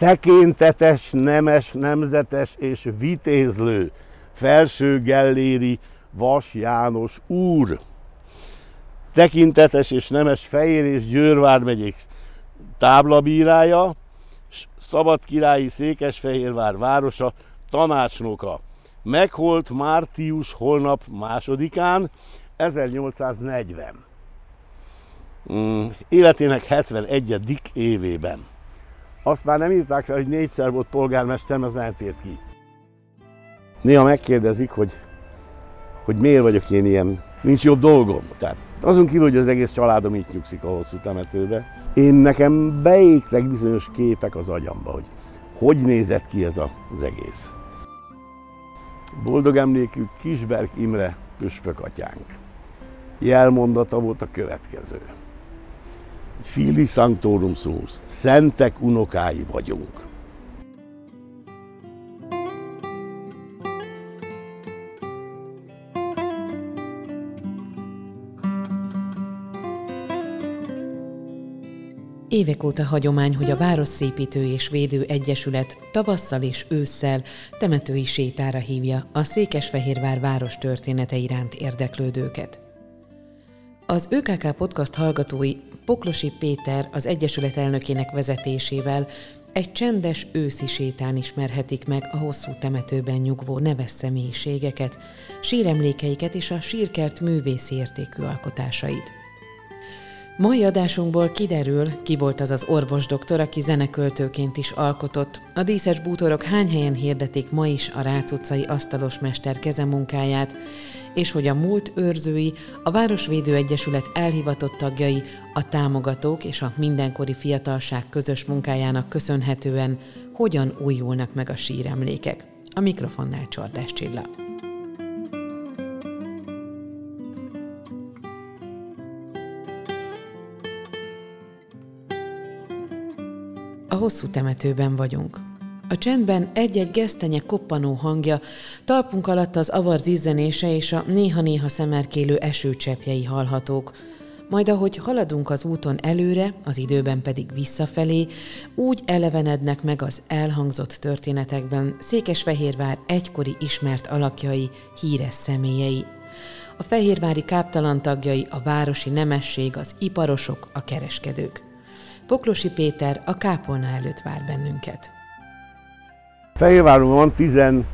tekintetes, nemes, nemzetes és vitézlő felső gelléri Vas János úr. Tekintetes és nemes Fehér és Győr vármegyék táblabírája, Szabadkirályi Székesfehérvár városa tanácsnoka. Megholt március holnap másodikán, 1840. Mm, életének 71. évében. Azt már nem írták fel, hogy négyszer volt polgármester, az nem fért ki. Néha megkérdezik, hogy, hogy miért vagyok én ilyen, nincs jobb dolgom. Tehát azon kívül, hogy az egész családom itt nyugszik a hosszú temetőbe. Én nekem beégtek bizonyos képek az agyamba, hogy hogy nézett ki ez az egész. Boldog emlékű Kisberg Imre püspök atyánk. Jelmondata volt a következő. Fili Sanctorum Sumus, szentek unokái vagyunk. Évek óta hagyomány, hogy a Városszépítő és Védő Egyesület tavasszal és ősszel temetői sétára hívja a Székesfehérvár város története iránt érdeklődőket. Az ÖKK podcast hallgatói Poklosi Péter az Egyesület elnökének vezetésével egy csendes őszi sétán ismerhetik meg a hosszú temetőben nyugvó neves személyiségeket, síremlékeiket és a sírkert művészi értékű alkotásait. Mai adásunkból kiderül, ki volt az az orvosdoktor, aki zeneköltőként is alkotott. A díszes bútorok hány helyen hirdetik ma is a Rácz utcai asztalos mester kezemunkáját, és hogy a múlt őrzői, a Városvédő Egyesület elhivatott tagjai, a támogatók és a mindenkori fiatalság közös munkájának köszönhetően hogyan újulnak meg a síremlékek. A mikrofonnál Csordás Csilla. Hosszú temetőben vagyunk. A csendben egy-egy gesztenye koppanó hangja, talpunk alatt az avar zizzenése és a néha-néha szemerkélő esőcseppjei hallhatók, majd ahogy haladunk az úton előre, az időben pedig visszafelé, úgy elevenednek meg az elhangzott történetekben Székesfehérvár egykori ismert alakjai, híres személyei. A fehérvári káptalan tagjai, a városi nemesség, az iparosok, a kereskedők. Poklosi Péter a kápolna előtt vár bennünket. Fehérváron van 14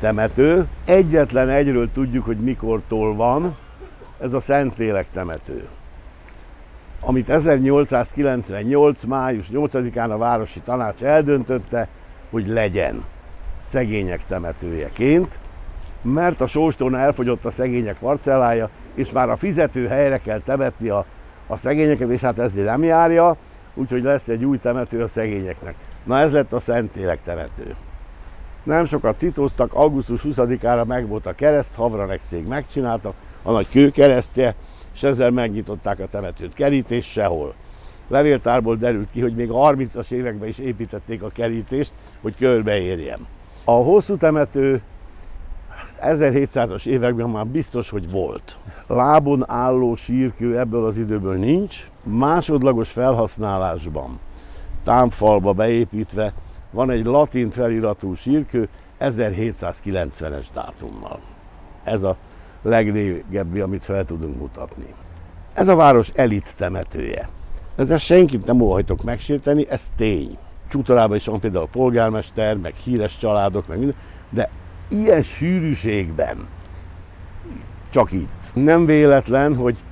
temető, egyetlen egyről tudjuk, hogy mikortól van, ez a Szentlélek temető amit 1898. május 8-án a Városi Tanács eldöntötte, hogy legyen szegények temetőjeként, mert a sóstorna elfogyott a szegények parcellája, és már a fizető helyre kell temetni a, a szegényeket, és hát ezért nem járja, úgyhogy lesz egy új temető a szegényeknek. Na ez lett a Szentlélek temető. Nem sokat cicóztak, augusztus 20-ára meg volt a kereszt, Havranek cég megcsinálta, a nagy kőkeresztje, és ezzel megnyitották a temetőt. Kerítés sehol. Levéltárból derült ki, hogy még a 30-as években is építették a kerítést, hogy körbeérjem. A hosszú temető 1700-as években már biztos, hogy volt. Lábon álló sírkő ebből az időből nincs, másodlagos felhasználásban támfalba beépítve van egy latin feliratú sírkő 1790-es dátummal. Ez a legrégebbi, amit fel tudunk mutatni. Ez a város elit temetője. Ezzel senkit nem óhajtok megsérteni, ez tény. Csútorában is van például a polgármester, meg híres családok, meg minden, de ilyen sűrűségben csak itt. Nem véletlen, hogy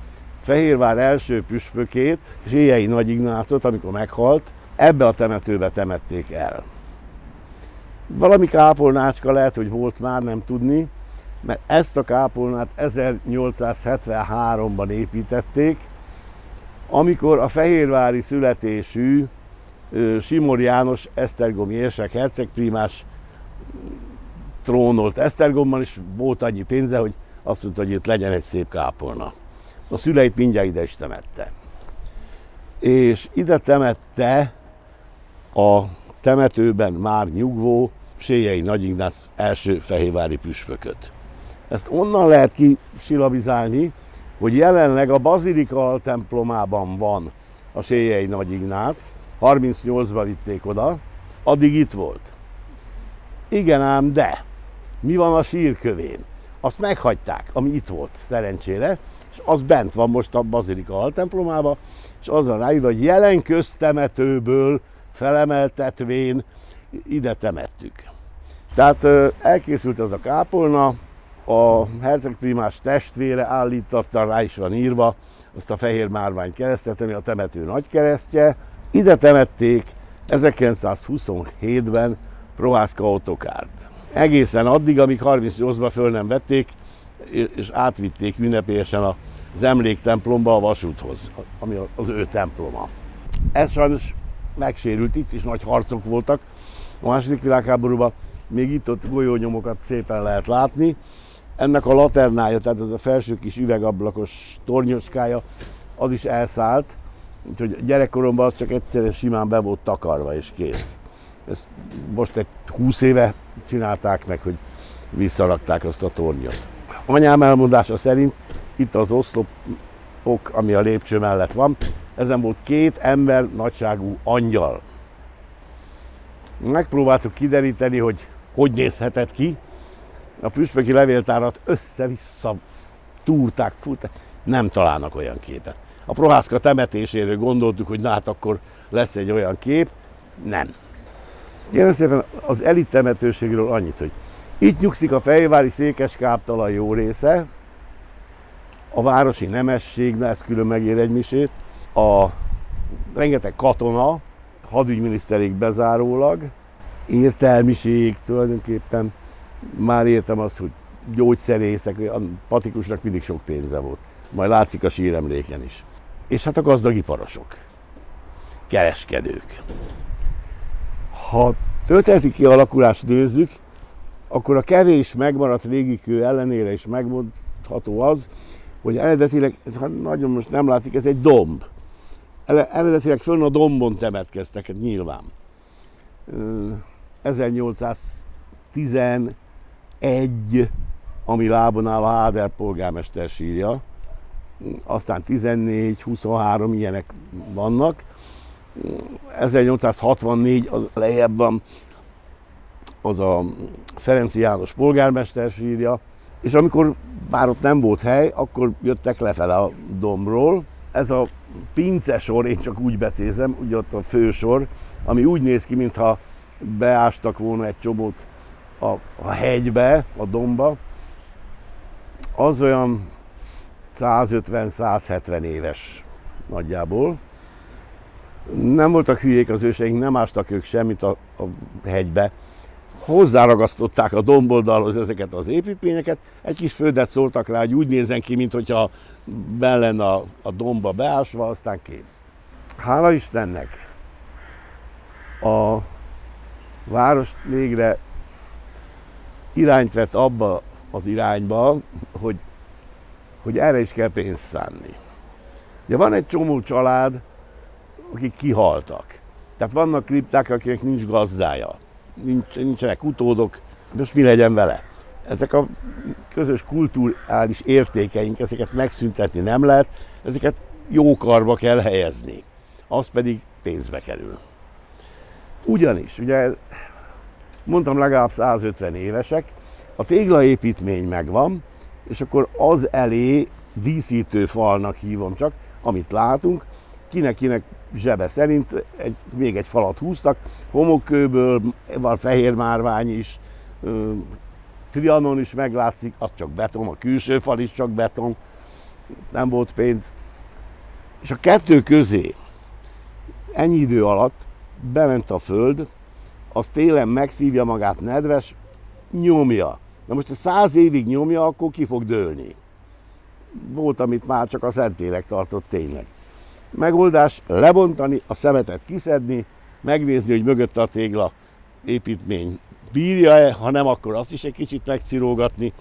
Fehérvár első püspökét, Zséjei Nagy Ignácot, amikor meghalt, ebbe a temetőbe temették el. Valami kápolnácska lehet, hogy volt már, nem tudni, mert ezt a kápolnát 1873-ban építették, amikor a fehérvári születésű Simor János Esztergomi érsek hercegprímás trónolt Esztergomban, és volt annyi pénze, hogy azt mondta, hogy itt legyen egy szép kápolna. A szüleit mindjárt ide is temette. És ide temette a temetőben már nyugvó Séjei Nagy Ignác első fehérvári püspököt. Ezt onnan lehet kisilabizálni, hogy jelenleg a Bazilika templomában van a Séjei Nagy Ignác, 38-ba vitték oda, addig itt volt. Igen ám, de mi van a sírkövén? Azt meghagyták, ami itt volt szerencsére, és az bent van most a Bazilika altemplomába, és az van ráírva, hogy jelen köztemetőből felemeltetvén ide temettük. Tehát elkészült ez a kápolna, a hercegprimás testvére állította, rá is van írva, azt a fehér márvány keresztet, ami a temető nagykeresztje. Ide temették 1927-ben Prohászka Otokárt. Egészen addig, amíg 38-ban föl nem vették, és átvitték ünnepélyesen az emléktemplomba a vasúthoz, ami az ő temploma. Ez sajnos megsérült, itt is nagy harcok voltak a második világháborúban, még itt-ott golyónyomokat szépen lehet látni. Ennek a laternája, tehát ez a felső kis üvegablakos tornyocskája, az is elszállt, úgyhogy gyerekkoromban az csak egyszerűen simán be volt takarva és kész. Ezt most egy 20 éve csinálták meg, hogy visszarakták azt a tornyot. Anyám elmondása szerint itt az oszlopok, ami a lépcső mellett van, ezen volt két ember nagyságú angyal. Megpróbáltuk kideríteni, hogy hogy nézhetett ki. A püspöki levéltárat össze-vissza túrták, furták, nem találnak olyan képet. A Prohászka temetéséről gondoltuk, hogy na hát akkor lesz egy olyan kép. Nem. Kérem szépen az elit temetőségről annyit, hogy itt nyugszik a fejvári székes káptalan jó része, a városi nemesség, na ez külön megér egy misét, a rengeteg katona, hadügyminiszterék bezárólag, értelmiség tulajdonképpen, már értem azt, hogy gyógyszerészek, a patikusnak mindig sok pénze volt. Majd látszik a síremléken is. És hát a gazdag iparosok, kereskedők. Ha történeti kialakulást nézzük, akkor a kevés megmaradt légikő ellenére is megmondható az, hogy eredetileg, ez nagyon most nem látszik, ez egy domb. Eredetileg fönn a dombon temetkeztek, hát nyilván. 1811, ami lábon áll a Háder polgármester sírja, aztán 14, 23 ilyenek vannak. 1864 az lejjebb van, az a Ferenci János polgármester sírja, és amikor bár ott nem volt hely, akkor jöttek lefele a dombról. Ez a pince sor, én csak úgy becézem, ugye ott a fősor, ami úgy néz ki, mintha beástak volna egy csomót a, a hegybe, a domba, az olyan 150-170 éves nagyjából. Nem voltak hülyék az őseink, nem ástak ők semmit a, a hegybe, hozzáragasztották a domboldalhoz ezeket az építményeket, egy kis földet szóltak rá, hogy úgy nézzen ki, mintha ben lenne a, a domba beásva, aztán kész. Hála Istennek! A város végre irányt vett abba az irányba, hogy, hogy erre is kell pénzt szánni. Ugye van egy csomó család, akik kihaltak. Tehát vannak kripták, akiknek nincs gazdája nincs, nincsenek utódok, most mi legyen vele? Ezek a közös kulturális értékeink, ezeket megszüntetni nem lehet, ezeket jó karba kell helyezni. Az pedig pénzbe kerül. Ugyanis, ugye mondtam legalább 150 évesek, a téglaépítmény megvan, és akkor az elé díszítő falnak hívom csak, amit látunk, kinek-kinek zsebe szerint egy, még egy falat húztak, homokkőből, van fehér márvány is, Trianon is meglátszik, az csak beton, a külső fal is csak beton, nem volt pénz. És a kettő közé ennyi idő alatt bement a föld, az télen megszívja magát nedves, nyomja. Na most ha száz évig nyomja, akkor ki fog dőlni. Volt, amit már csak a Szentlélek tartott tényleg. Megoldás lebontani, a szemetet kiszedni, megnézni, hogy mögött a tégla építmény bírja-e, ha nem, akkor azt is egy kicsit megcirógatni,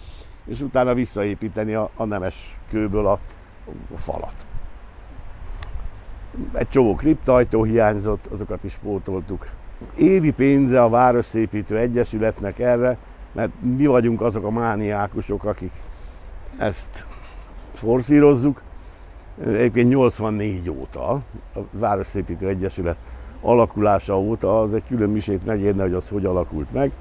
és utána visszaépíteni a, a nemes kőből a, a falat. Egy csomó kriptajtó hiányzott, azokat is pótoltuk. Évi pénze a Városszépítő Egyesületnek erre, mert mi vagyunk azok a mániákusok, akik ezt forszírozzuk, Egyébként 84 óta a Városszépítő Egyesület alakulása óta, az egy külön misét megérne, hogy az hogy alakult meg.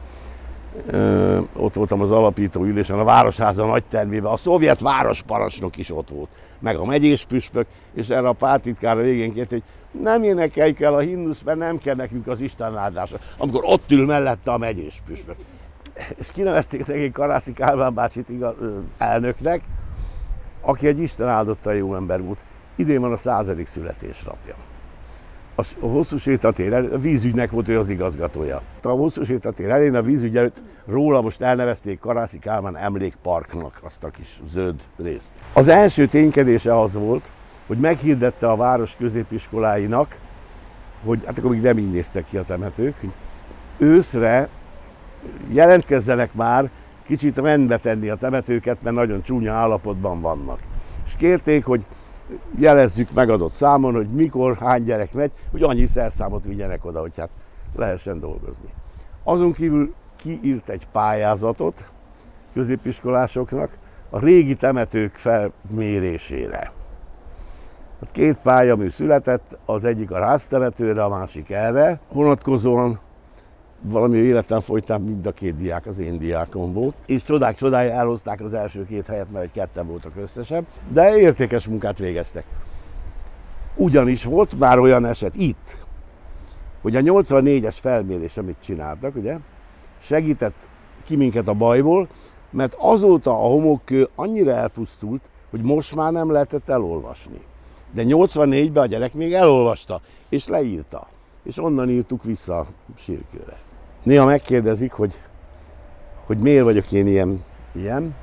Ö, ott voltam az alapító ülésen, a Városháza nagy termében, a szovjet városparancsnok is ott volt, meg a megyés püspök, és erre a pártitkár a végén kért, hogy nem énekeljük el a himnusz, mert nem kell nekünk az Isten áldása, amikor ott ül mellette a megyés püspök. És kinevezték az egész Karászi Kálmán bácsit igaz, elnöknek, aki egy Isten áldotta jó ember volt. Idén van a századik születésnapja. A hosszú sétatér, a vízügynek volt ő az igazgatója. A hosszú sétatér elén a vízügy előtt róla most elnevezték Karászi Kálmán emlékparknak azt a kis zöld részt. Az első ténykedése az volt, hogy meghirdette a város középiskoláinak, hogy hát akkor még nem így néztek ki a temetők, hogy őszre jelentkezzenek már kicsit rendbe tenni a temetőket, mert nagyon csúnya állapotban vannak. És kérték, hogy jelezzük megadott számon, hogy mikor, hány gyerek megy, hogy annyi szerszámot vigyenek oda, hogy hát lehessen dolgozni. Azon kívül kiírt egy pályázatot középiskolásoknak a régi temetők felmérésére. Két pályamű született, az egyik a ráztemetőre, a másik erre. Vonatkozóan valami életem folytán mind a két diák az én diákom volt, és csodák csodája elhozták az első két helyet, mert egy ketten voltak összesen, de értékes munkát végeztek. Ugyanis volt már olyan eset itt, hogy a 84-es felmérés, amit csináltak, ugye, segített ki minket a bajból, mert azóta a homokkő annyira elpusztult, hogy most már nem lehetett elolvasni. De 84-ben a gyerek még elolvasta, és leírta. És onnan írtuk vissza a sírkőre. Néha megkérdezik, hogy, hogy miért vagyok én ilyen, ilyen.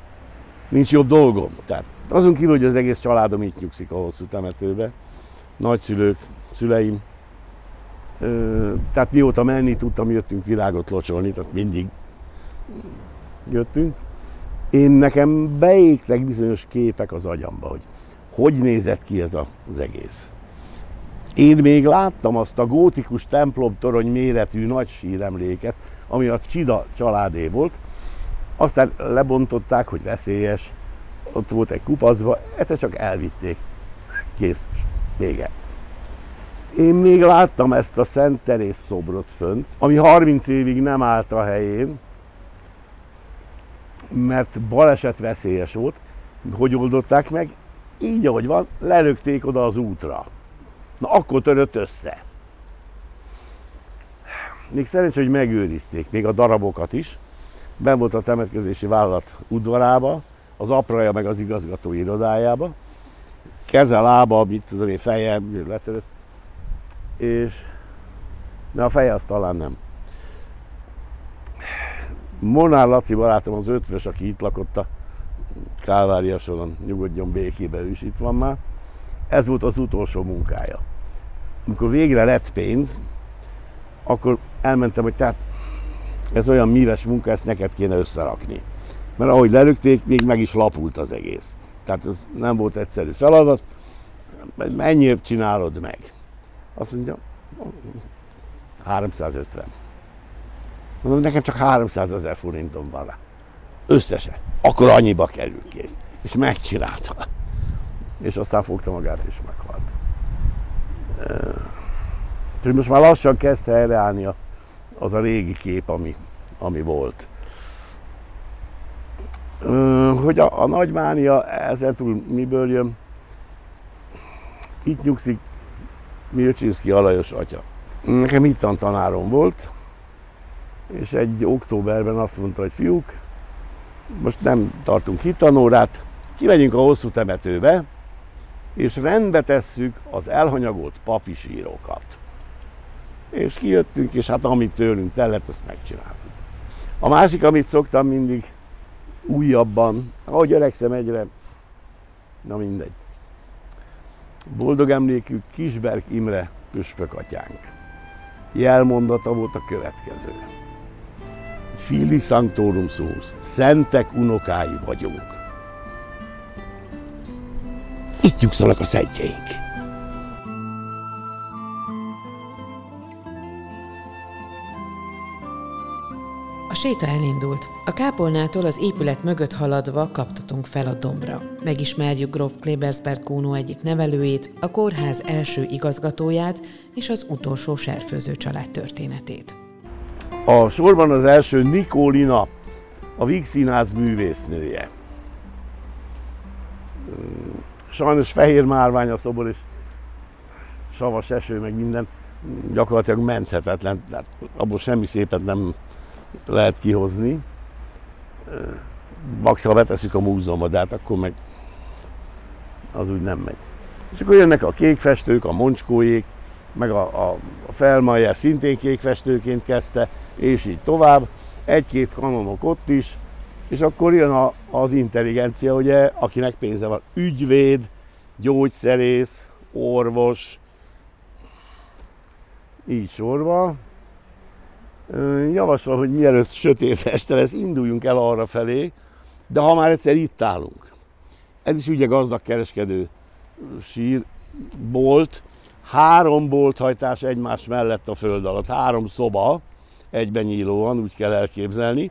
Nincs jobb dolgom. Tehát azon kívül, hogy az egész családom itt nyugszik a hosszú temetőbe. Nagyszülők, szüleim. Tehát mióta menni tudtam, jöttünk virágot locsolni, tehát mindig jöttünk. Én nekem beégtek bizonyos képek az agyamba, hogy hogy nézett ki ez az egész. Én még láttam azt a gótikus templomtorony méretű nagy síremléket, ami a Csida családé volt. Aztán lebontották, hogy veszélyes, ott volt egy kupacba, egyszer csak elvitték. Kész, vége. Én még láttam ezt a Szent Terész szobrot fönt, ami 30 évig nem állt a helyén, mert baleset veszélyes volt. Hogy oldották meg? Így, ahogy van, lelökték oda az útra. Na akkor törött össze. Még szerencsé, hogy megőrizték, még a darabokat is. Ben volt a temetkezési vállalat udvarába, az apraja meg az igazgató irodájába. Keze, lába, mit tudom én, feje, letörött. És de a feje az talán nem. Monár Laci barátom az ötvös, aki itt lakott a Kálvária soron, nyugodjon békébe, ő is itt van már. Ez volt az utolsó munkája amikor végre lett pénz, akkor elmentem, hogy tehát ez olyan míves munka, ezt neked kéne összerakni. Mert ahogy lelökték, még meg is lapult az egész. Tehát ez nem volt egyszerű feladat. Mennyiért csinálod meg? Azt mondja, 350. Mondom, nekem csak 300 ezer forintom van rá. Összesen. Akkor annyiba kerül kész. És megcsinálta. És aztán fogta magát és meghalt. Úgyhogy most már lassan kezd helyreállni az a régi kép, ami, ami volt. Hogy a, a nagymánia ezen túl miből jön? Itt nyugszik Milcsinszki Alajos atya. Nekem hittan tanárom volt, és egy októberben azt mondta, hogy fiúk, most nem tartunk hittanórát, kimegyünk a hosszú temetőbe, és rendbe tesszük az elhanyagolt papisírokat. És kijöttünk, és hát amit tőlünk tellett, azt megcsináltuk. A másik, amit szoktam mindig újabban, ahogy öregszem egyre, na mindegy. Boldog emlékű Kisberg Imre püspök atyánk. Jelmondata volt a következő. Fili Sanctorum szentek unokái vagyunk itt nyugszanak a szentjeink. A séta elindult. A kápolnától az épület mögött haladva kaptatunk fel a dombra. Megismerjük Grof Klebersberg Kónó egyik nevelőjét, a kórház első igazgatóját és az utolsó serfőző család történetét. A sorban az első Nikolina, a Víg Színház művésznője. Sajnos fehér márvány a szobor, és savas eső, meg minden gyakorlatilag menthetetlen, tehát abból semmi szépet nem lehet kihozni. Maximum beteszük a múzeumba, de hát akkor meg az úgy nem megy. És akkor jönnek a kékfestők, a moncskóék, meg a, a, a Felmayer szintén kékfestőként kezdte, és így tovább. Egy-két kanonok ott is, és akkor jön a, az intelligencia, ugye, akinek pénze van. Ügyvéd, gyógyszerész, orvos, így sorba. Javaslom, hogy mielőtt sötét este lesz, induljunk el arra felé, de ha már egyszer itt állunk. Ez is ugye gazdag kereskedő sírbolt, három bolthajtás egymás mellett a föld alatt, három szoba, egyben nyílóan, úgy kell elképzelni.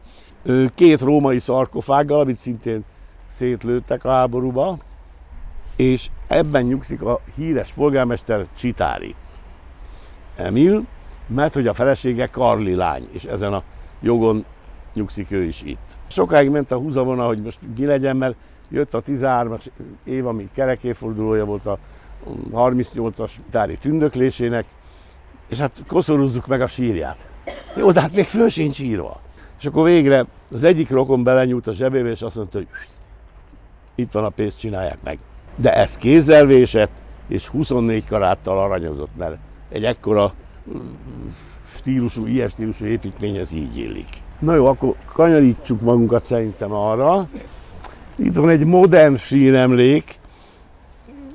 Két római szarkofággal, amit szintén szétlőttek a háborúba, és ebben nyugszik a híres polgármester Csitári. Emil, mert hogy a felesége Karli lány, és ezen a jogon nyugszik ő is itt. Sokáig ment a húzavona, hogy most mi legyen, mert jött a 13-as év, ami kerekéfordulója volt a 38-as tári tündöklésének, és hát koszorúzzuk meg a sírját. Jó, de hát még föl sincs írva. És akkor végre az egyik rokon belenyúlt a zsebébe, és azt mondta, hogy itt van a pénzt, csinálják meg. De ez kézzel vésett, és 24 karáttal aranyozott, mert egy ekkora stílusú, ilyen stílusú építmény, ez így illik. Na jó, akkor kanyarítsuk magunkat szerintem arra. Itt van egy modern síremlék,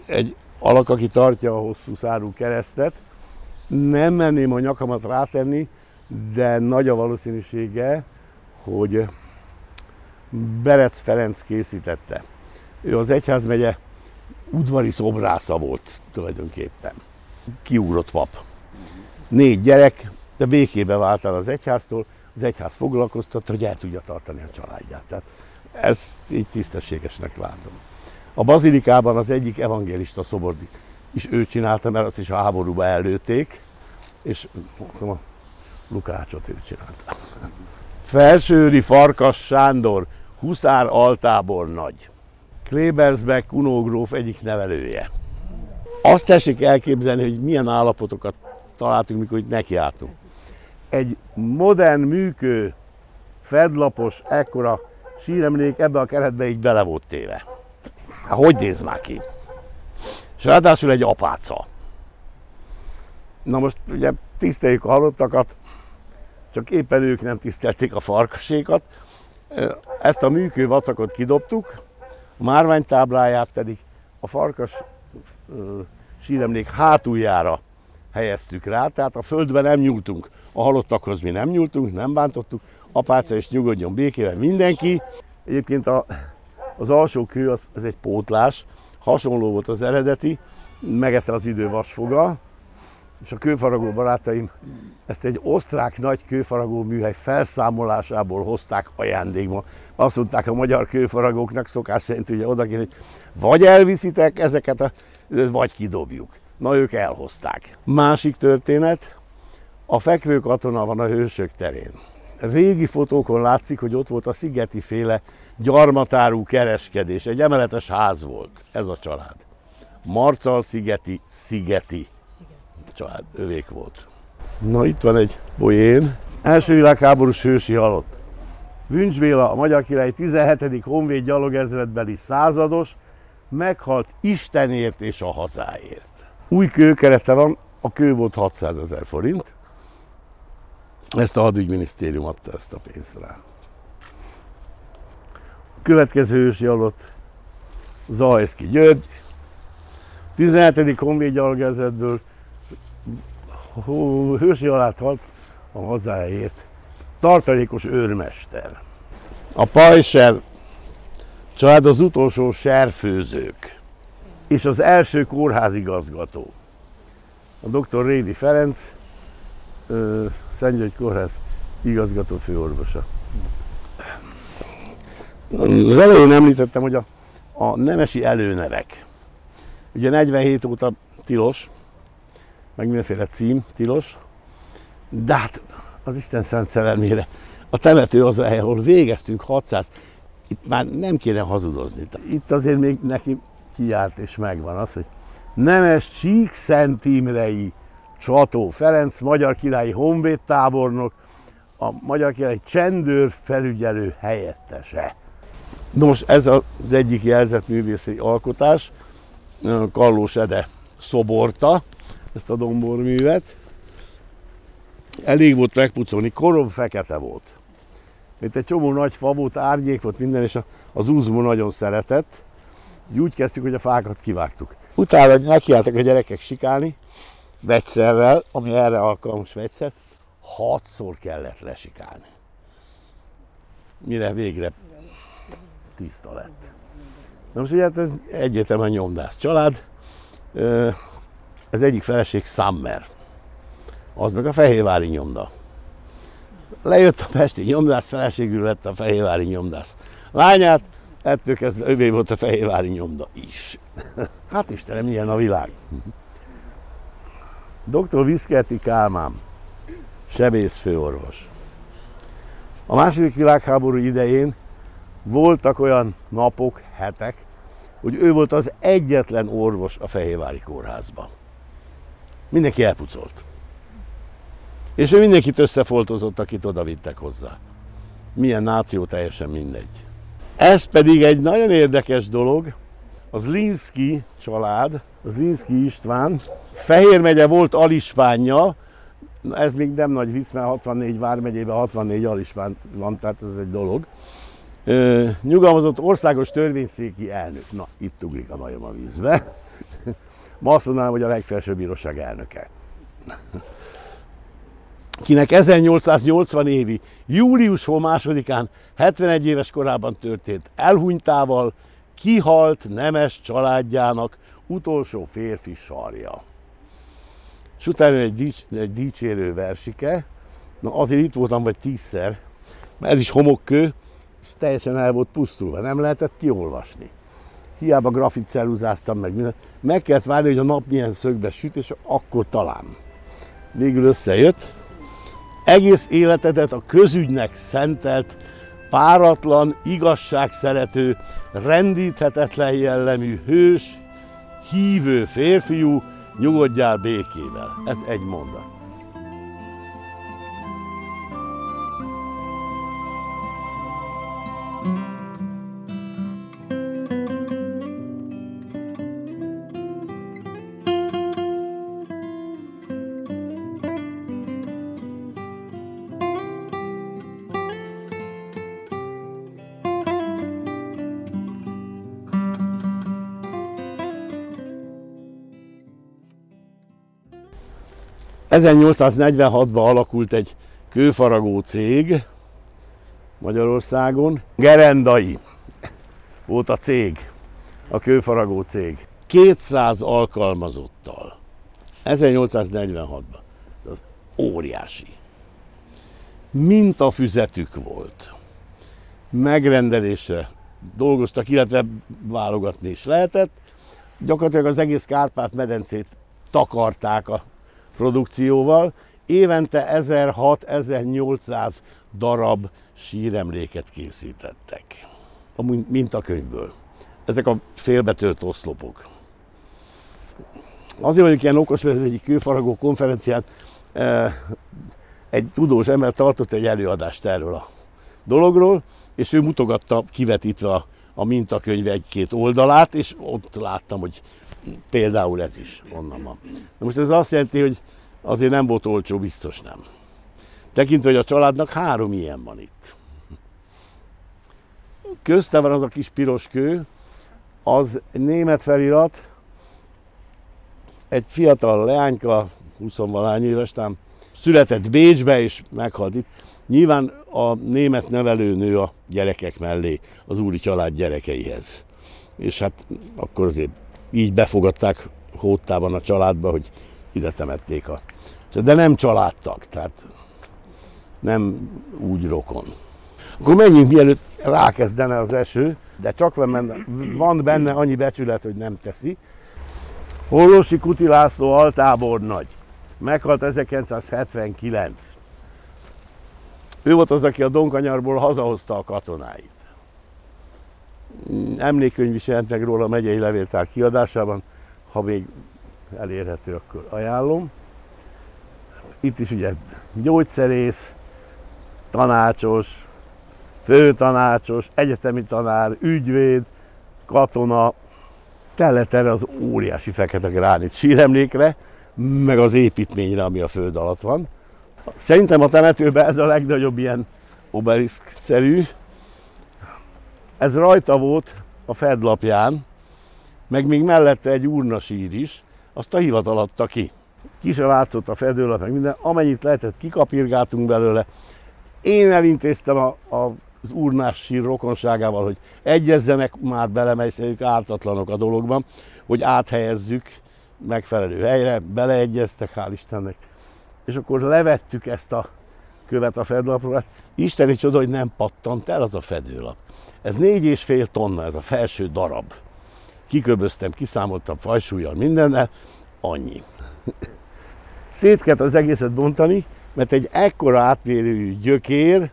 egy alak, aki tartja a hosszú szárú keresztet. Nem merném a nyakamat rátenni, de nagy a valószínűsége, hogy Berec Ferenc készítette. Ő az egyházmegye udvari szobrásza volt tulajdonképpen. Kiúrott pap. Négy gyerek, de békébe vált el az egyháztól, az egyház foglalkoztatta, hogy el tudja tartani a családját. Tehát ezt így tisztességesnek látom. A bazilikában az egyik evangélista szobor is ő csinálta, mert azt is a háborúba előtték, és a Lukácsot ő csinálta. Felsőri Farkas Sándor, Huszár Altábor nagy. Klebersbeck Kunógróf egyik nevelője. Azt tessék elképzelni, hogy milyen állapotokat találtunk, mikor itt nekiálltunk. Egy modern műkő, fedlapos, ekkora síremlék ebbe a keretbe így bele volt téve. Hát hogy néz már ki? És ráadásul egy apáca. Na most ugye tiszteljük a halottakat, csak éppen ők nem tisztelték a farkasékat. Ezt a műkő vacakot kidobtuk, a márványtábláját pedig a farkas síremlék hátuljára helyeztük rá, tehát a földben nem nyúltunk, a halottakhoz mi nem nyúltunk, nem bántottuk, apáca is nyugodjon békében mindenki. Egyébként a, az alsó kő az, az egy pótlás, hasonló volt az eredeti, megette az idő vasfoga, és a kőfaragó barátaim ezt egy osztrák nagy kőfaragó műhely felszámolásából hozták ajándékba. Azt mondták a magyar kőfaragóknak szokás szerint ugye oda hogy vagy elviszitek ezeket, vagy kidobjuk. Na ők elhozták. Másik történet, a fekvő katona van a hősök terén. Régi fotókon látszik, hogy ott volt a szigeti féle gyarmatárú kereskedés. Egy emeletes ház volt ez a család. Marcal szigeti, szigeti család, övék volt. Na itt van egy bolyén. Első világháborús hősi halott. Vüncs Béla, a Magyar Király 17. honvéd gyalogezredbeli százados, meghalt Istenért és a hazáért. Új kőkerete van, a kő volt 600 ezer forint. Ezt a hadügyminisztérium adta ezt a pénzt rá. A következő ősi alatt Zajszki György, 17. honvéd gyalogezredből hősi halált halt a hazáért. Tartalékos őrmester. A Pajser család az utolsó serfőzők, és az első kórházigazgató. A dr. Rédi Ferenc, Szentgyörgy Kórház igazgató főorvosa. Az elején említettem, hogy a, a nemesi előnevek. Ugye 47 óta tilos, meg mindenféle cím tilos, de hát az Isten szent szerelmére a temető az, ahol végeztünk 600, itt már nem kéne hazudozni. Itt azért még neki kiárt és megvan az, hogy Nemes Csík Szent Imrei Csató Ferenc, magyar királyi honvédtábornok, a magyar királyi csendőr felügyelő helyettese. Nos, ez az egyik jelzett művészi alkotás, Kallós Ede szoborta, ezt a domborművet. Elég volt megpucolni, korom fekete volt. Mint egy csomó nagy fa volt, árnyék volt minden, és az úzmó nagyon szeretett. Úgy kezdtük, hogy a fákat kivágtuk. Utána nekiálltak a gyerekek sikálni, vegyszerrel, ami erre alkalmas vegyszer, hatszor kellett lesikálni. Mire végre tiszta lett. Na most ugye hát ez egyértelműen nyomdász család. Ez egyik feleség Summer. Az meg a Fehérvári nyomda. Lejött a Pesti nyomdász, feleségül lett a Fehérvári nyomdász. Lányát, ettől kezdve övé volt a Fehérvári nyomda is. hát Istenem, milyen a világ. Dr. Viszkerti Kálmán, sebészfőorvos. A második világháború idején voltak olyan napok, hetek, hogy ő volt az egyetlen orvos a Fehérvári kórházban. Mindenki elpucolt. És ő mindenkit összefoltozott, akit oda vittek hozzá. Milyen náció, teljesen mindegy. Ez pedig egy nagyon érdekes dolog, az Linszki család, az Linszki István, Fehér megye volt alispánja, ez még nem nagy vicc, mert 64 vármegyében 64 alispán van, tehát ez egy dolog. nyugalmazott országos törvényszéki elnök. Na, itt ugrik a majom a vízbe. Ma azt mondanám, hogy a legfelsőbb bíróság elnöke. Kinek 1880 évi július másodikán 71 éves korában történt elhunytával kihalt nemes családjának utolsó férfi sarja. És utána egy, dics, egy dicsérő versike, na azért itt voltam vagy tízszer, mert ez is homokkő, és teljesen el volt pusztulva, nem lehetett kiolvasni. Hiába grafit ceruzáztam meg mindent. Meg kellett várni, hogy a nap milyen szögbe süt, és akkor talán. Végül összejött. Egész életedet a közügynek szentelt, páratlan, igazságszerető, rendíthetetlen jellemű, hős, hívő férfiú, nyugodjál békével. Ez egy mondat. 1846-ban alakult egy kőfaragó cég Magyarországon. Gerendai volt a cég, a kőfaragó cég. 200 alkalmazottal. 1846-ban. Az óriási. Mintafüzetük volt. Megrendelésre dolgoztak, illetve válogatni is lehetett. Gyakorlatilag az egész Kárpát-medencét takarták a produkcióval. Évente 1600-1800 darab síremléket készítettek a mintakönyvből. Ezek a félbetört oszlopok. Azért vagyok ilyen okos, mert ez egyik kőfaragó konferencián eh, egy tudós ember tartott egy előadást erről a dologról, és ő mutogatta kivetítve a, a mintakönyv egy-két oldalát, és ott láttam, hogy Például ez is onnan van. Na most ez azt jelenti, hogy azért nem volt olcsó, biztos nem. Tekintve, hogy a családnak három ilyen van itt. Közte van az a kis piros kő, az német felirat, egy fiatal leányka, 20 valány éves, tám, született Bécsbe és meghalt itt. Nyilván a német nevelőnő a gyerekek mellé, az úri család gyerekeihez. És hát akkor azért így befogadták hódtában a családba, hogy ide temették a... De nem családtag, tehát nem úgy rokon. Akkor menjünk mielőtt rákezdene az eső, de csak van benne, van benne annyi becsület, hogy nem teszi. Hollósi Kuti László altábor nagy. Meghalt 1979. Ő volt az, aki a Donkanyarból hazahozta a katonáit. Emlékkönyv is jelent meg róla a megyei levéltár kiadásában, ha még elérhető, akkor ajánlom. Itt is ugye gyógyszerész, tanácsos, főtanácsos, egyetemi tanár, ügyvéd, katona, kellett erre az óriási fekete gránit síremlékre, meg az építményre, ami a föld alatt van. Szerintem a temetőben ez a legnagyobb ilyen obelisk-szerű. Ez rajta volt a fedlapján, meg még mellette egy urnasír is, azt a hivatal adta ki. Ki se látszott a fedőlap, meg minden, amennyit lehetett, kikapirgáltunk belőle. Én elintéztem a, a az urnás sír rokonságával, hogy egyezzenek már bele, ők ártatlanok a dologban, hogy áthelyezzük megfelelő helyre, beleegyeztek, hál' Istennek. És akkor levettük ezt a követ a fedőlapról, hát isteni csoda, hogy nem pattant el az a fedőlap. Ez négy és fél tonna, ez a felső darab. Kiköböztem, kiszámoltam fajsúlyjal, mindennel, annyi. Szét kellett az egészet bontani, mert egy ekkora átmérőjű gyökér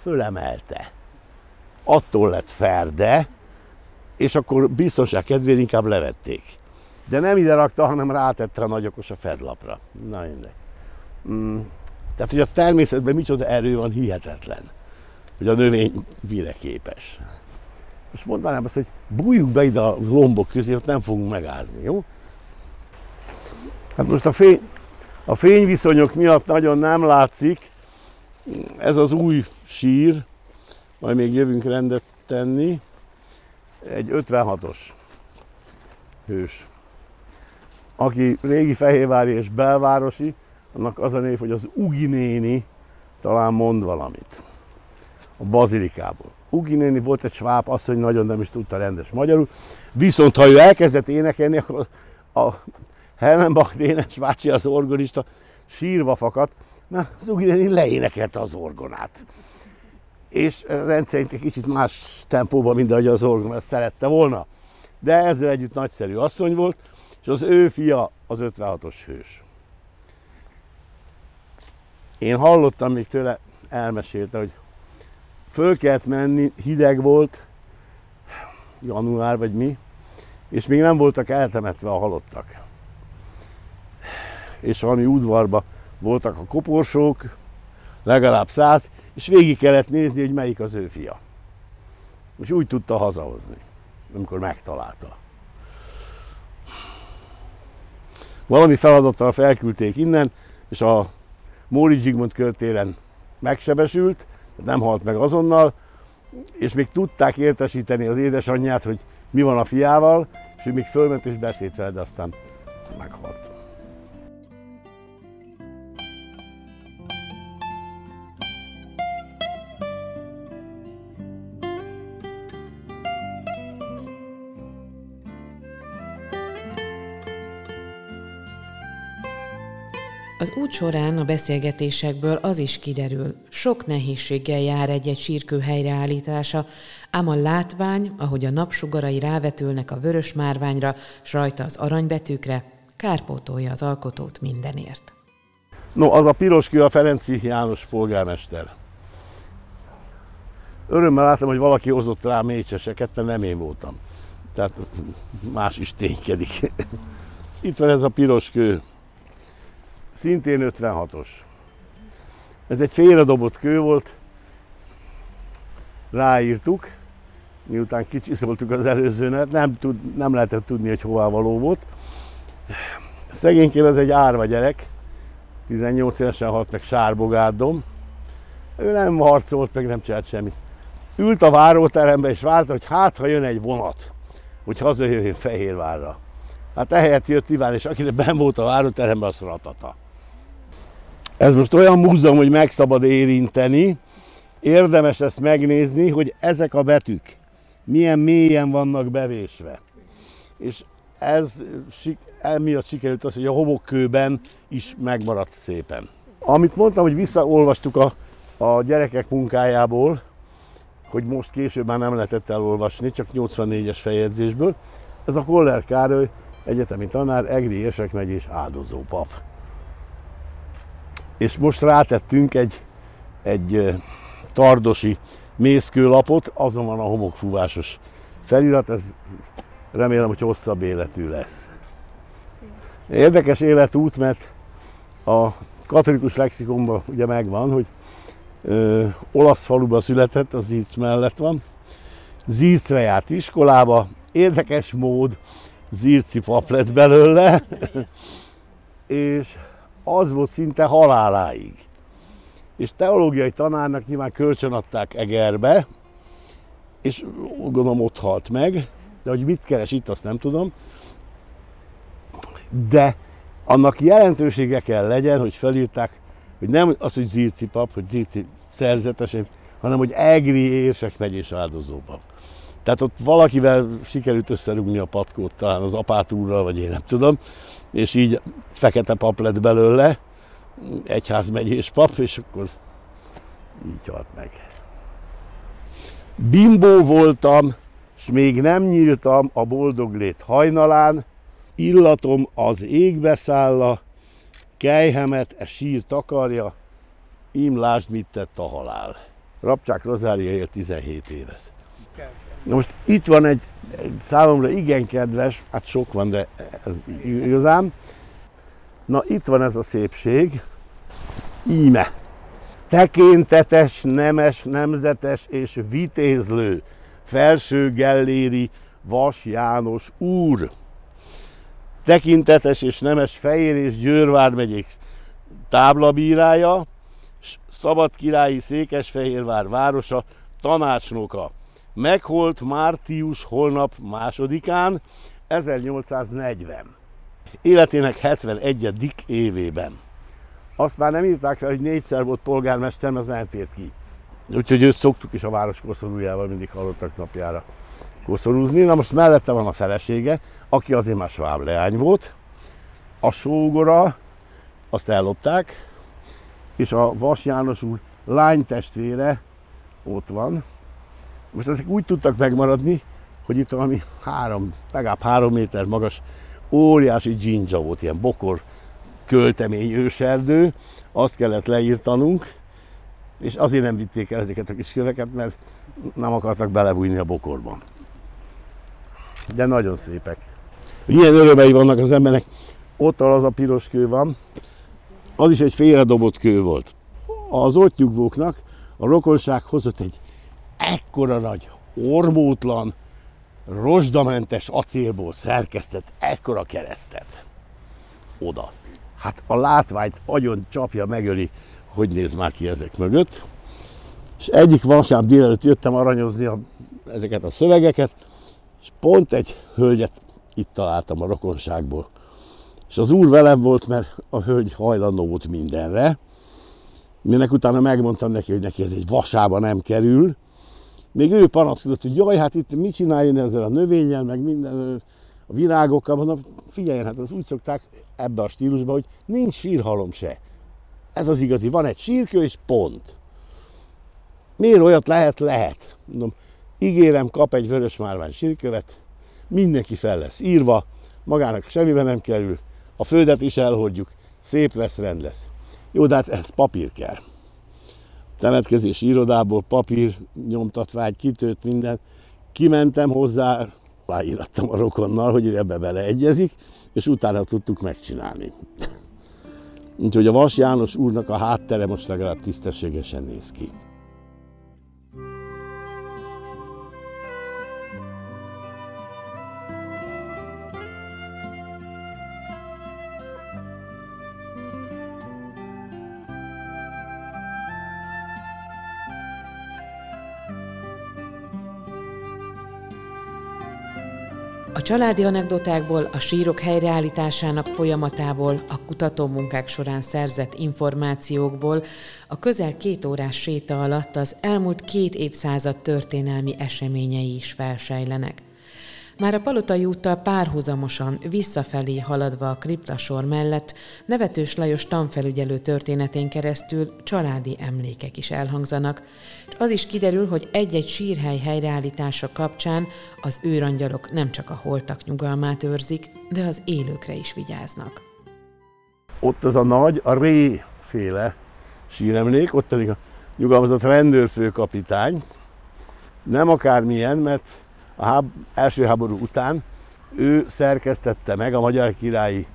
fölemelte. Attól lett ferde, és akkor biztonság kedvéért inkább levették. De nem ide rakta, hanem rátette a nagyokos a fedlapra. Na mindegy. Mm. Tehát, hogy a természetben micsoda erő van, hihetetlen. Hogy a növény mire képes. Most mondanám azt, hogy bújjuk be ide a lombok közé, ott nem fogunk megázni, jó? Hát most a, fény, a fényviszonyok miatt nagyon nem látszik, ez az új sír, majd még jövünk rendet tenni, egy 56-os hős. Aki régi fehérvári és belvárosi, annak az a név, hogy az Ugi néni talán mond valamit. A bazilikából. Ugi néni volt egy sváb asszony, nagyon nem is tudta rendes magyarul. Viszont ha ő elkezdett énekelni, akkor a Helmenbach Dénes bácsi, az organista, sírva fakadt, mert az Ugi néni leénekelte az orgonát és rendszerint egy kicsit más tempóban, mint ahogy az orgon ezt szerette volna. De ezzel együtt nagyszerű asszony volt, és az ő fia az 56-os hős. Én hallottam még tőle, elmesélte, hogy föl kellett menni, hideg volt, január vagy mi, és még nem voltak eltemetve a halottak. És valami udvarba voltak a koporsók, legalább száz, és végig kellett nézni, hogy melyik az ő fia. És úgy tudta hazahozni, amikor megtalálta. Valami feladattal felküldték innen, és a Móri Zsigmond körtéren megsebesült, nem halt meg azonnal, és még tudták értesíteni az édesanyját, hogy mi van a fiával, és ő még fölment és beszélt vele, de aztán meghalt. Az út során a beszélgetésekből az is kiderül, sok nehézséggel jár egy-egy sírkő helyreállítása, ám a látvány, ahogy a napsugarai rávetülnek a vörös márványra, s rajta az aranybetűkre, kárpótolja az alkotót mindenért. No, az a piros kő a Ferenci János polgármester. Örömmel láttam, hogy valaki hozott rá mécseseket, mert nem én voltam. Tehát más is ténykedik. Itt van ez a piros kő szintén 56-os. Ez egy félredobott kő volt, ráírtuk, miután kicsiszoltuk az előzőnet, nem, tud, nem lehetett tudni, hogy hová való volt. Szegénykén ez egy árva gyerek, 18 évesen halt meg Sárbogárdom. Ő nem harcolt, meg nem csinált semmit. Ült a váróterembe és várta, hogy hát, ha jön egy vonat, hogy hazajöjjön Fehérvárra. Hát ehelyett jött Iván, és akinek ben volt a váróteremben, az ratata. Ez most olyan múzeum, hogy meg szabad érinteni, érdemes ezt megnézni, hogy ezek a betűk milyen mélyen vannak bevésve. És ez emiatt sikerült az, hogy a homokkőben is megmaradt szépen. Amit mondtam, hogy visszaolvastuk a, a gyerekek munkájából, hogy most később már nem lehetett elolvasni, csak 84-es feljegyzésből. Ez a Koller Károly egyetemi tanár, Egri Érsek megyés áldozó pap. És most rátettünk egy, egy tardosi mészkőlapot, azon van a homokfúvásos felirat, ez remélem, hogy hosszabb életű lesz. Érdekes életút, mert a katolikus lexikonban ugye megvan, hogy ö, olasz faluba született, az Zíc mellett van. Zícre járt iskolába, érdekes mód zírci pap lett belőle, és az volt szinte haláláig. És teológiai tanárnak nyilván kölcsönadták Egerbe, és gondolom ott halt meg, de hogy mit keres itt, azt nem tudom. De annak jelentősége kell legyen, hogy felírták, hogy nem az, hogy Zirci pap, hogy Zirci szerzetes, hanem hogy Egri érsek megyés áldozópap. Tehát ott valakivel sikerült összerúgni a patkót, talán az apát úrral, vagy én nem tudom, és így fekete pap lett belőle, egyház megyés pap, és akkor így halt meg. Bimbó voltam, s még nem nyíltam a boldog lét hajnalán, illatom az égbe szálla, kejhemet e sír takarja, im lásd, mit tett a halál. Rapcsák Rozália élt 17 éves. Na most itt van egy, egy számomra igen kedves, hát sok van, de ez igazán. Na itt van ez a szépség, íme. Tekintetes, nemes, nemzetes és vitézlő, felső gelléri Vas János úr. Tekintetes és nemes Fejér és Győrvár megyék táblabírája, Szabad királyi Székesfehérvár városa tanácsnoka. Megholt Mártius holnap másodikán, 1840. Életének 71. évében. Azt már nem írták fel, hogy négyszer volt polgármester, az nem fért ki. Úgyhogy őt szoktuk is a város koszorújával mindig hallottak napjára koszorúzni. Na most mellette van a felesége, aki azért már sváb leány volt. A sógora, azt ellopták, és a Vas János úr lány testvére ott van. Most ezek úgy tudtak megmaradni, hogy itt valami három, legalább három méter magas óriási dzsindzsa volt, ilyen bokor költemény őserdő, azt kellett leírtanunk, és azért nem vitték el ezeket a kis köveket, mert nem akartak belebújni a bokorban. De nagyon szépek. Ilyen örömei vannak az embernek. Ott az a piros kő van, az is egy félredobott kő volt. Az ott nyugvóknak a rokonság hozott egy ekkora nagy, ormótlan, rozsdamentes acélból szerkesztett ekkora keresztet. Oda. Hát a látványt agyon csapja, megöli, hogy néz már ki ezek mögött. És egyik vasárnap délelőtt jöttem aranyozni a, ezeket a szövegeket, és pont egy hölgyet itt találtam a rokonságból. És az úr velem volt, mert a hölgy hajlandó volt mindenre. Minek utána megmondtam neki, hogy neki ez egy vasába nem kerül. Még ő panaszkodott, hogy jaj, hát itt mit csináljon ezzel a növényel, meg minden a virágokkal. Mondom, figyeljen, hát az úgy szokták ebbe a stílusba, hogy nincs sírhalom se. Ez az igazi, van egy sírkő és pont. Miért olyat lehet? Lehet. Mondom, ígérem, kap egy vörös márvány sírkövet, mindenki fel lesz írva, magának semmibe nem kerül, a földet is elhordjuk, szép lesz, rend lesz. Jó, de hát ez papír kell. Temetkezési irodából papír, nyomtatvány, kitőt, minden. Kimentem hozzá, aláírattam a rokonnal, hogy ebbe beleegyezik, és utána tudtuk megcsinálni. Úgyhogy a Vas János úrnak a háttere most legalább tisztességesen néz ki. Családi anekdotákból, a sírok helyreállításának folyamatából, a kutatómunkák során szerzett információkból, a közel két órás séta alatt az elmúlt két évszázad történelmi eseményei is felsejlenek. Már a Palotai úttal párhuzamosan visszafelé haladva a kriptasor mellett nevetős Lajos tanfelügyelő történetén keresztül családi emlékek is elhangzanak, és az is kiderül, hogy egy-egy sírhely helyreállítása kapcsán az őrangyalok nem csak a holtak nyugalmát őrzik, de az élőkre is vigyáznak. Ott az a nagy, a Ré féle síremlék, ott pedig a nyugalmazott rendőrfőkapitány, nem akármilyen, mert a háb- első háború után ő szerkesztette meg a magyar királyi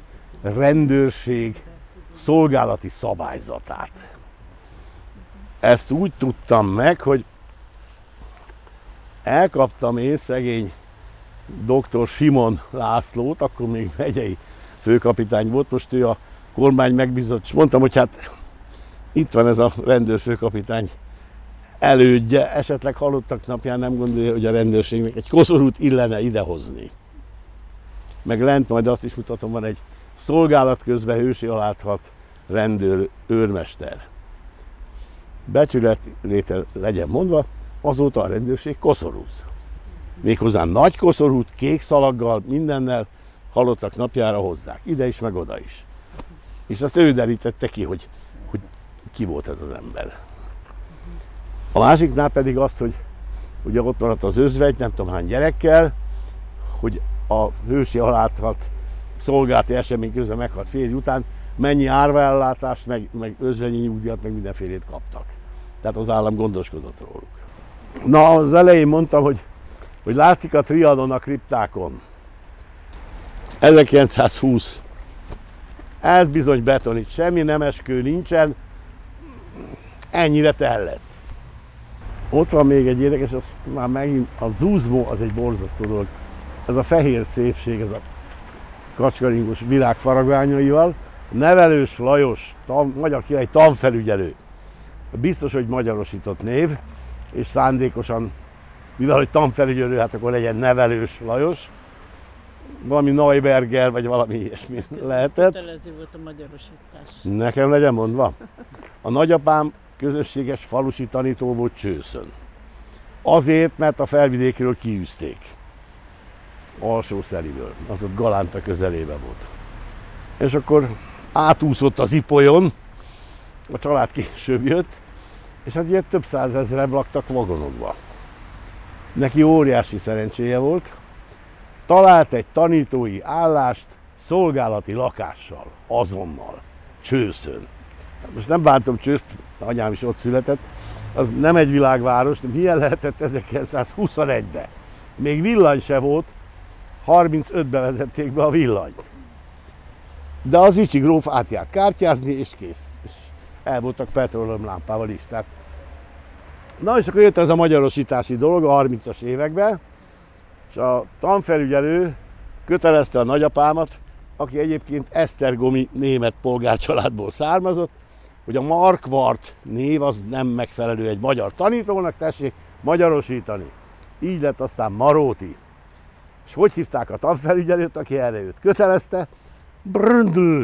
rendőrség szolgálati szabályzatát. Ezt úgy tudtam meg, hogy elkaptam én szegény dr. Simon Lászlót, akkor még megyei főkapitány volt, most ő a kormány megbízott, és mondtam, hogy hát itt van ez a rendőrfőkapitány elődje, esetleg halottak napján nem gondolja, hogy a rendőrségnek egy koszorút illene idehozni. Meg lent majd azt is mutatom, van egy szolgálat közben hősi aláthat rendőr őrmester. Becsületléte legyen mondva, azóta a rendőrség koszorúz. Méghozzá nagy koszorút, kék szalaggal, mindennel halottak napjára hozzák. Ide is, meg oda is. És azt ő derítette ki, hogy, hogy ki volt ez az ember. A másiknál pedig azt, hogy ugye ott maradt az özvegy, nem tudom hány gyerekkel, hogy a hősi haláltat szolgálti esemény közben meghalt férj után, mennyi árvaellátást, meg, meg özvegyi nyugdíjat, meg mindenfélét kaptak. Tehát az állam gondoskodott róluk. Na, az elején mondtam, hogy, hogy látszik a triadon a kriptákon. 1920. Ez bizony beton, itt semmi nemeskő nincsen, ennyire tellett. Ott van még egy érdekes, az már megint a zúzmó az egy borzasztó dolog. Ez a fehér szépség, ez a kacskaringos virág faragványaival. Nevelős Lajos, tan, magyar király tanfelügyelő. Biztos, hogy magyarosított név, és szándékosan, mivel hogy tanfelügyelő, hát akkor legyen nevelős Lajos. Valami Neuberger, vagy valami ilyesmi lehetett. Kötelező volt a magyarosítás. Nekem legyen mondva. A nagyapám közösséges falusi tanító volt Csőszön. Azért, mert a felvidékről kiűzték. Alsó Szeliből, az ott Galánta közelébe volt. És akkor átúszott az Ipolyon, a család később jött, és hát ilyen több százezren laktak vagonokba. Neki óriási szerencséje volt, talált egy tanítói állást szolgálati lakással, azonnal, Csőszön. Most nem bántom Csőszt, anyám is ott született, az nem egy világváros, de milyen lehetett 1921-ben. Még villany se volt, 35-ben vezették be a villanyt. De az Icsi gróf átjárt kártyázni, és kész. És el voltak petróleumlámpával is. Tehát... Na és akkor jött ez a magyarosítási dolog a 30-as években, és a tanfelügyelő kötelezte a nagyapámat, aki egyébként esztergomi német polgárcsaládból származott, hogy a Markvart név az nem megfelelő egy magyar tanítónak, tessék magyarosítani. Így lett aztán Maróti. És hogy hívták a tanfelügyelőt, aki erre őt kötelezte? Brndl.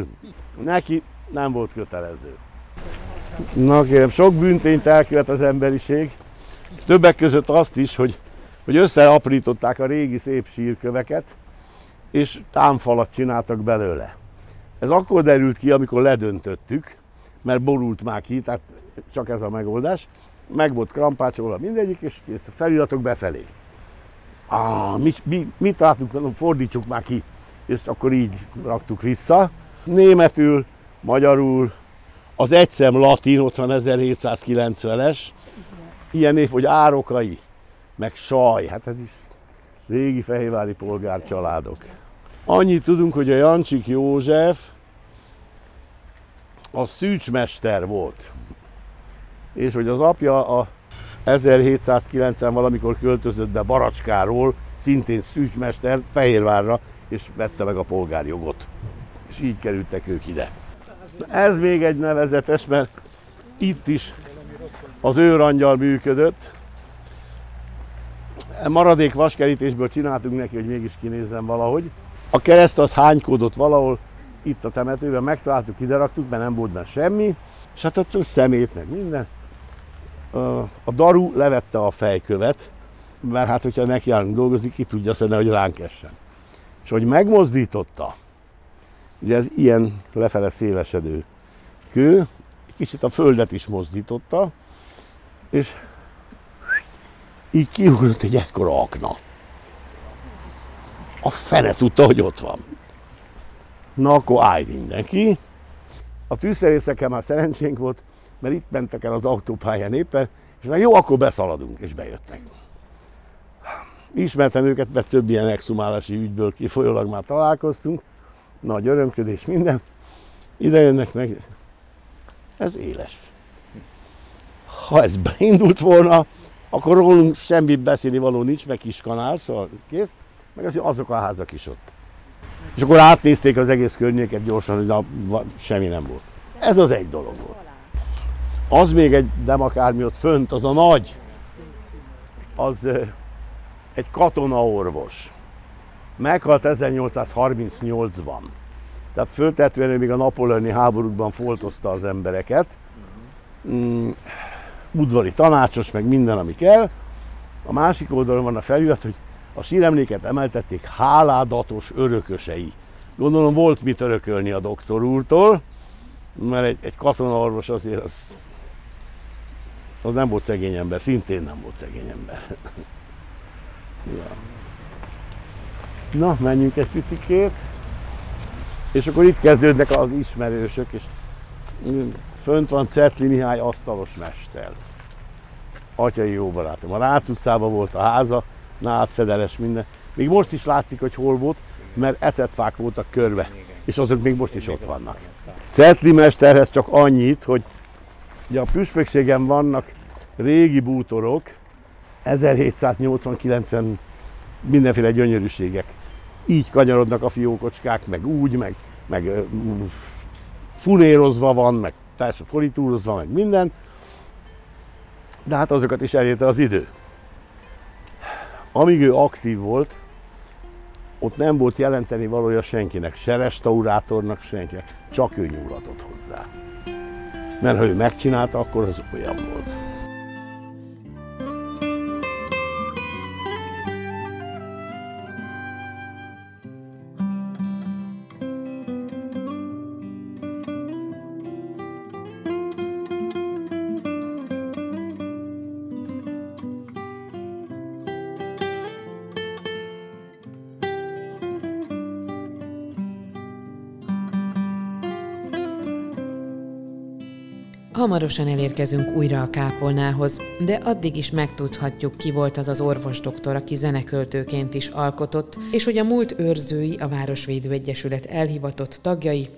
Neki nem volt kötelező. Na kérem, sok bűntényt elkövet az emberiség. Többek között azt is, hogy, hogy összeaprították a régi szép sírköveket, és támfalat csináltak belőle. Ez akkor derült ki, amikor ledöntöttük, mert borult már ki, tehát csak ez a megoldás. Meg volt krampácsolva mindegyik, és kész, a feliratok befelé. Ah, mi, mi, mit látunk, mondom, fordítsuk már ki, és akkor így raktuk vissza. Németül, magyarul, az egyszem latin, ott van 1790-es, ilyen név, hogy árokai, meg saj, hát ez is régi fehérvári polgárcsaládok. Annyit tudunk, hogy a Jancsik József a szűcsmester volt. És hogy az apja a 1790 valamikor költözött be Baracskáról, szintén szűcsmester Fehérvárra, és vette meg a polgárjogot. És így kerültek ők ide. Ez még egy nevezetes, mert itt is az őrangyal működött. Maradék vaskerítésből csináltunk neki, hogy mégis kinézzen valahogy. A kereszt az hánykódott valahol itt a temetőben, megtaláltuk, ide raktuk, mert nem volt benne semmi, és hát ott szemét, meg minden. A daru levette a fejkövet, mert hát, hogyha nekiállunk dolgozni, ki tudja szedni, hogy ránk essen. És hogy megmozdította, ugye ez ilyen lefele szélesedő kő, kicsit a földet is mozdította, és így kiugrott egy ekkora akna. A fene tudta, hogy ott van. Na akkor állj mindenki. A tűzszerészekkel már szerencsénk volt, mert itt mentek el az autópályán éppen, és már jó, akkor beszaladunk, és bejöttek. Ismertem őket, mert több ilyen exhumálási ügyből kifolyólag már találkoztunk. Nagy örömködés, minden. Ide jönnek meg. Ez éles. Ha ez beindult volna, akkor rólunk semmi beszélni való nincs, meg kis kanál, szóval kész, meg az, azok a házak is ott. És akkor átnézték az egész környéket gyorsan, hogy na, semmi nem volt. Ez az egy dolog volt. Az még egy demakármi ott fönt, az a nagy, az egy katonaorvos. Meghalt 1838-ban. Tehát föltetően még a napoleoni háborúkban foltozta az embereket. Mm, udvari tanácsos, meg minden, ami kell. A másik oldalon van a felirat, hogy a síremléket emeltették háládatos örökösei. Gondolom volt mit örökölni a doktor úrtól, mert egy, egy katonaorvos azért az, az nem volt szegény ember, szintén nem volt szegény ember. ja. Na, menjünk egy picikét. És akkor itt kezdődnek az ismerősök, és fönt van Cetli Mihály asztalos mester. Atyai jó barátom. A Rácz utcában volt a háza, nádfedeles minden. Még most is látszik, hogy hol volt, mert ecetfák voltak körbe, és azok még most is ott vannak. Cetli mesterhez csak annyit, hogy ugye a püspökségen vannak régi bútorok, 1780-90 mindenféle gyönyörűségek. Így kanyarodnak a fiókocskák, meg úgy, meg, meg funérozva van, meg persze politúrozva, meg minden. De hát azokat is elérte az idő. Amíg ő aktív volt, ott nem volt jelenteni valója senkinek, se restaurátornak, senkinek, csak ő nyúlhatott hozzá. Mert ha ő megcsinálta, akkor az olyan volt. Hamarosan elérkezünk újra a kápolnához, de addig is megtudhatjuk, ki volt az az orvosdoktor, aki zeneköltőként is alkotott, és hogy a múlt őrzői, a Városvédő Egyesület elhivatott tagjai,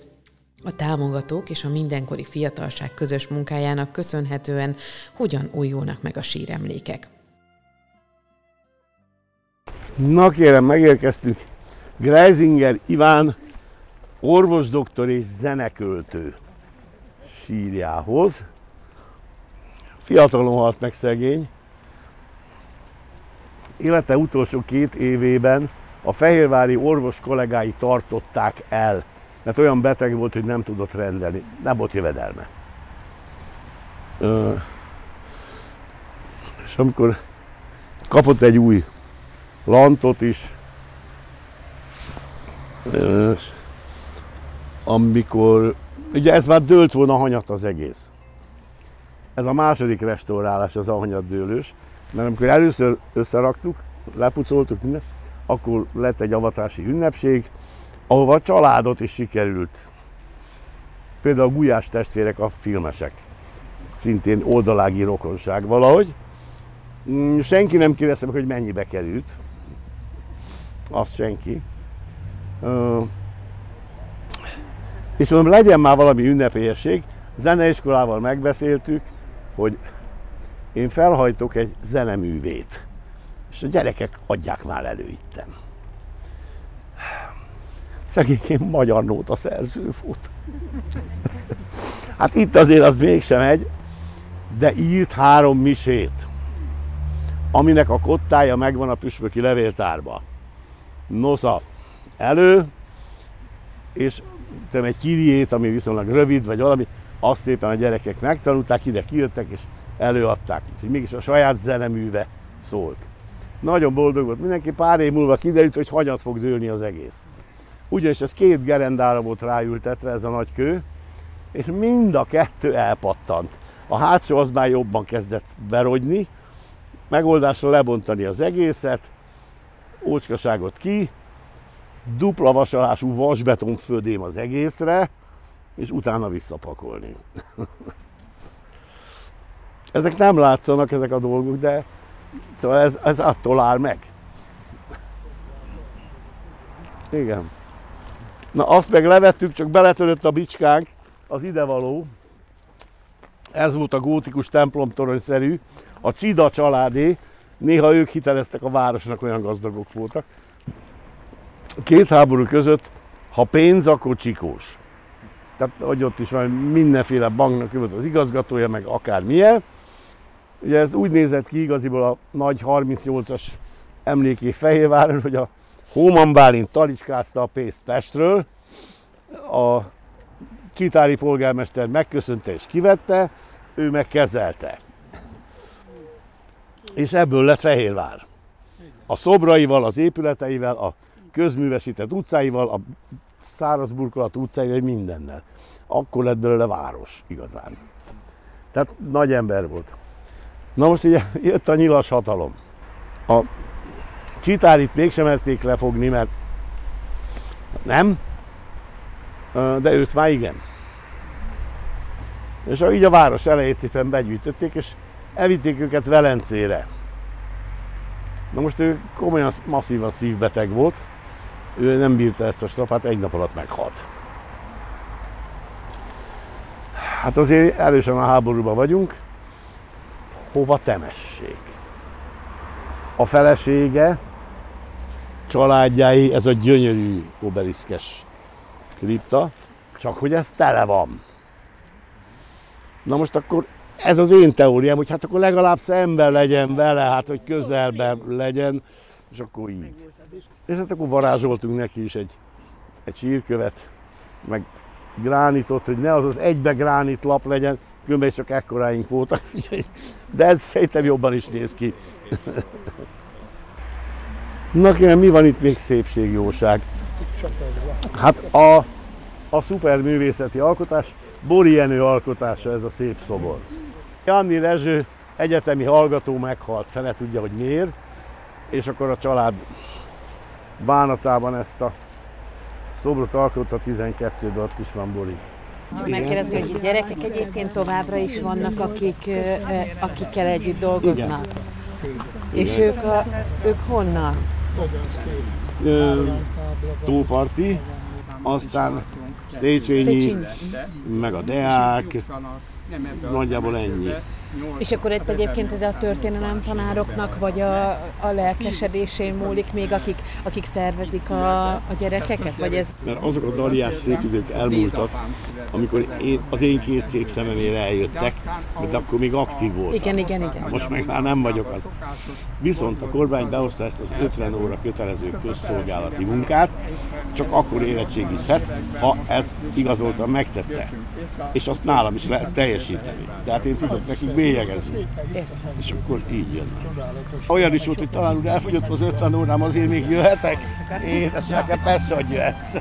a támogatók és a mindenkori fiatalság közös munkájának köszönhetően hogyan újulnak meg a síremlékek. Na kérem, megérkeztünk. Greisinger Iván, orvosdoktor és zeneköltő sírjához. Fiatalon halt meg szegény. Élete utolsó két évében a fehérvári orvos kollégái tartották el, mert olyan beteg volt, hogy nem tudott rendelni, nem volt jövedelme. Ö, és amikor kapott egy új lantot is, ö, amikor Ugye ez már dőlt volna hanyat az egész. Ez a második restaurálás az ahanyat dőlős, mert amikor először összeraktuk, lepucoltuk minden, akkor lett egy avatási ünnepség, ahova a családot is sikerült. Például a Gulyás testvérek a filmesek. Szintén oldalági rokonság valahogy. Mm, senki nem kérdezte meg, hogy mennyibe került. Azt senki. És mondom, legyen már valami ünnepélyesség. Zeneiskolával megbeszéltük, hogy én felhajtok egy zeneművét. És a gyerekek adják már elő itten. Szegényként magyar nóta szerző fut. Hát itt azért az mégsem egy, de írt három misét, aminek a kottája megvan a püspöki levéltárba. Nosza elő, és tudom, egy kiriét, ami viszonylag rövid, vagy valami, azt szépen a gyerekek megtanulták, ide kijöttek, és előadták. Úgyhogy mégis a saját zeneműve szólt. Nagyon boldog volt mindenki, pár év múlva kiderült, hogy hanyat fog dőlni az egész. Ugyanis ez két gerendára volt ráültetve, ez a nagy kő, és mind a kettő elpattant. A hátsó az már jobban kezdett berogyni, megoldásra lebontani az egészet, ócskaságot ki, dupla vasalású vasbeton födém az egészre, és utána visszapakolni. ezek nem látszanak, ezek a dolgok, de szóval ez, ez attól áll meg. Igen. Na azt meg levettük, csak beletörött a bicskánk, az idevaló. Ez volt a gótikus templomtoronyszerű, a Csida családé, néha ők hiteleztek a városnak, olyan gazdagok voltak. Két háború között, ha pénz, akkor csikós. Tehát, hogy ott is van mindenféle banknak volt az igazgatója, meg akármilyen. Ugye ez úgy nézett ki igaziból a nagy 38-as emléké Fehérváron, hogy a Hóman Bálint talicskázta a pénzt Pestről, a csitári polgármester megköszönte és kivette, ő meg kezelte. És ebből lett Fehérvár. A szobraival, az épületeivel, a közművesített utcáival, a száraz burkolat utcáival, mindennel. Akkor lett belőle város igazán. Tehát nagy ember volt. Na most ugye jött a nyilas hatalom. A csitárit mégsem merték lefogni, mert nem, de őt már igen. És így a város elejét szépen begyűjtötték, és elvitték őket Velencére. Na most ő komolyan masszívan szívbeteg volt, ő nem bírta ezt a strapát, egy nap alatt meghalt. Hát azért erősen a háborúban vagyunk, hova temessék. A felesége, családjái, ez a gyönyörű obeliszkes kripta, csak hogy ez tele van. Na most akkor ez az én teóriám, hogy hát akkor legalább szemben legyen vele, hát hogy közelben legyen, és akkor így. És hát akkor varázsoltunk neki is egy, egy sírkövet, meg gránitot, hogy ne az az egybe gránit lap legyen, különben csak ekkoráink voltak, de ez szerintem jobban is néz ki. Na kérem, mi van itt még szépségjóság? Hát a, a szuper művészeti alkotás, Bori Jenő alkotása ez a szép szobor. Janni Rezső egyetemi hallgató meghalt, fele tudja, hogy miért, és akkor a család bánatában ezt a szobrot alkotta 12-ben, ott is van Bori. Csak megkérdezni, hogy gyerekek egyébként továbbra is vannak, akik, akikkel együtt dolgoznak. Igen. És ők, a, ők honnan? Tóparti, aztán Széchenyi, meg a Deák, nagyjából ennyi. És akkor itt egyébként ez a történelem tanároknak, vagy a, a lelkesedésén múlik még, akik, akik szervezik a, a gyerekeket? Vagy ez... Mert azok a daliás szép idők elmúltak, amikor én, az én két szép szememére eljöttek, de akkor még aktív volt. Igen, igen, igen. Most meg már nem vagyok az. Viszont a kormány behozta ezt az 50 óra kötelező közszolgálati munkát, csak akkor érettségizhet, ha ezt igazoltan megtette. És azt nálam is lehet teljesíteni. Tehát én tudok nekik bélyegezni. És akkor így jön. Olyan is volt, hogy talán úgy elfogyott az 50 órám, azért még jöhetek? Édes, nekem persze, hogy jöhetsz.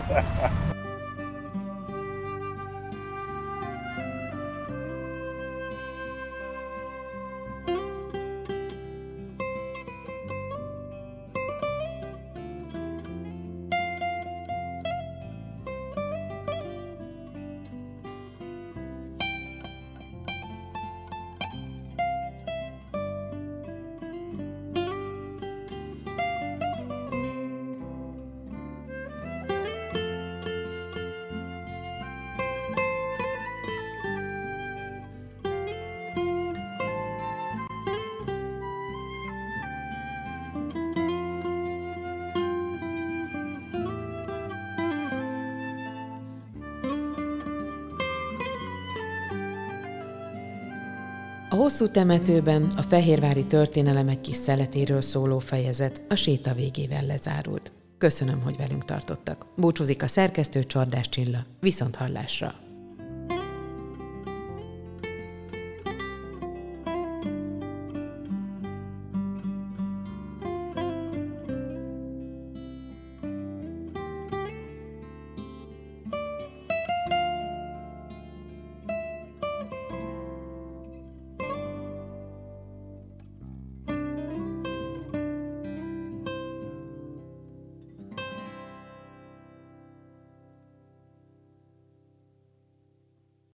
Hosszú temetőben a fehérvári történelemek kis szeletéről szóló fejezet a séta végével lezárult. Köszönöm, hogy velünk tartottak. Búcsúzik a szerkesztő Csordás Csilla. Viszont hallásra!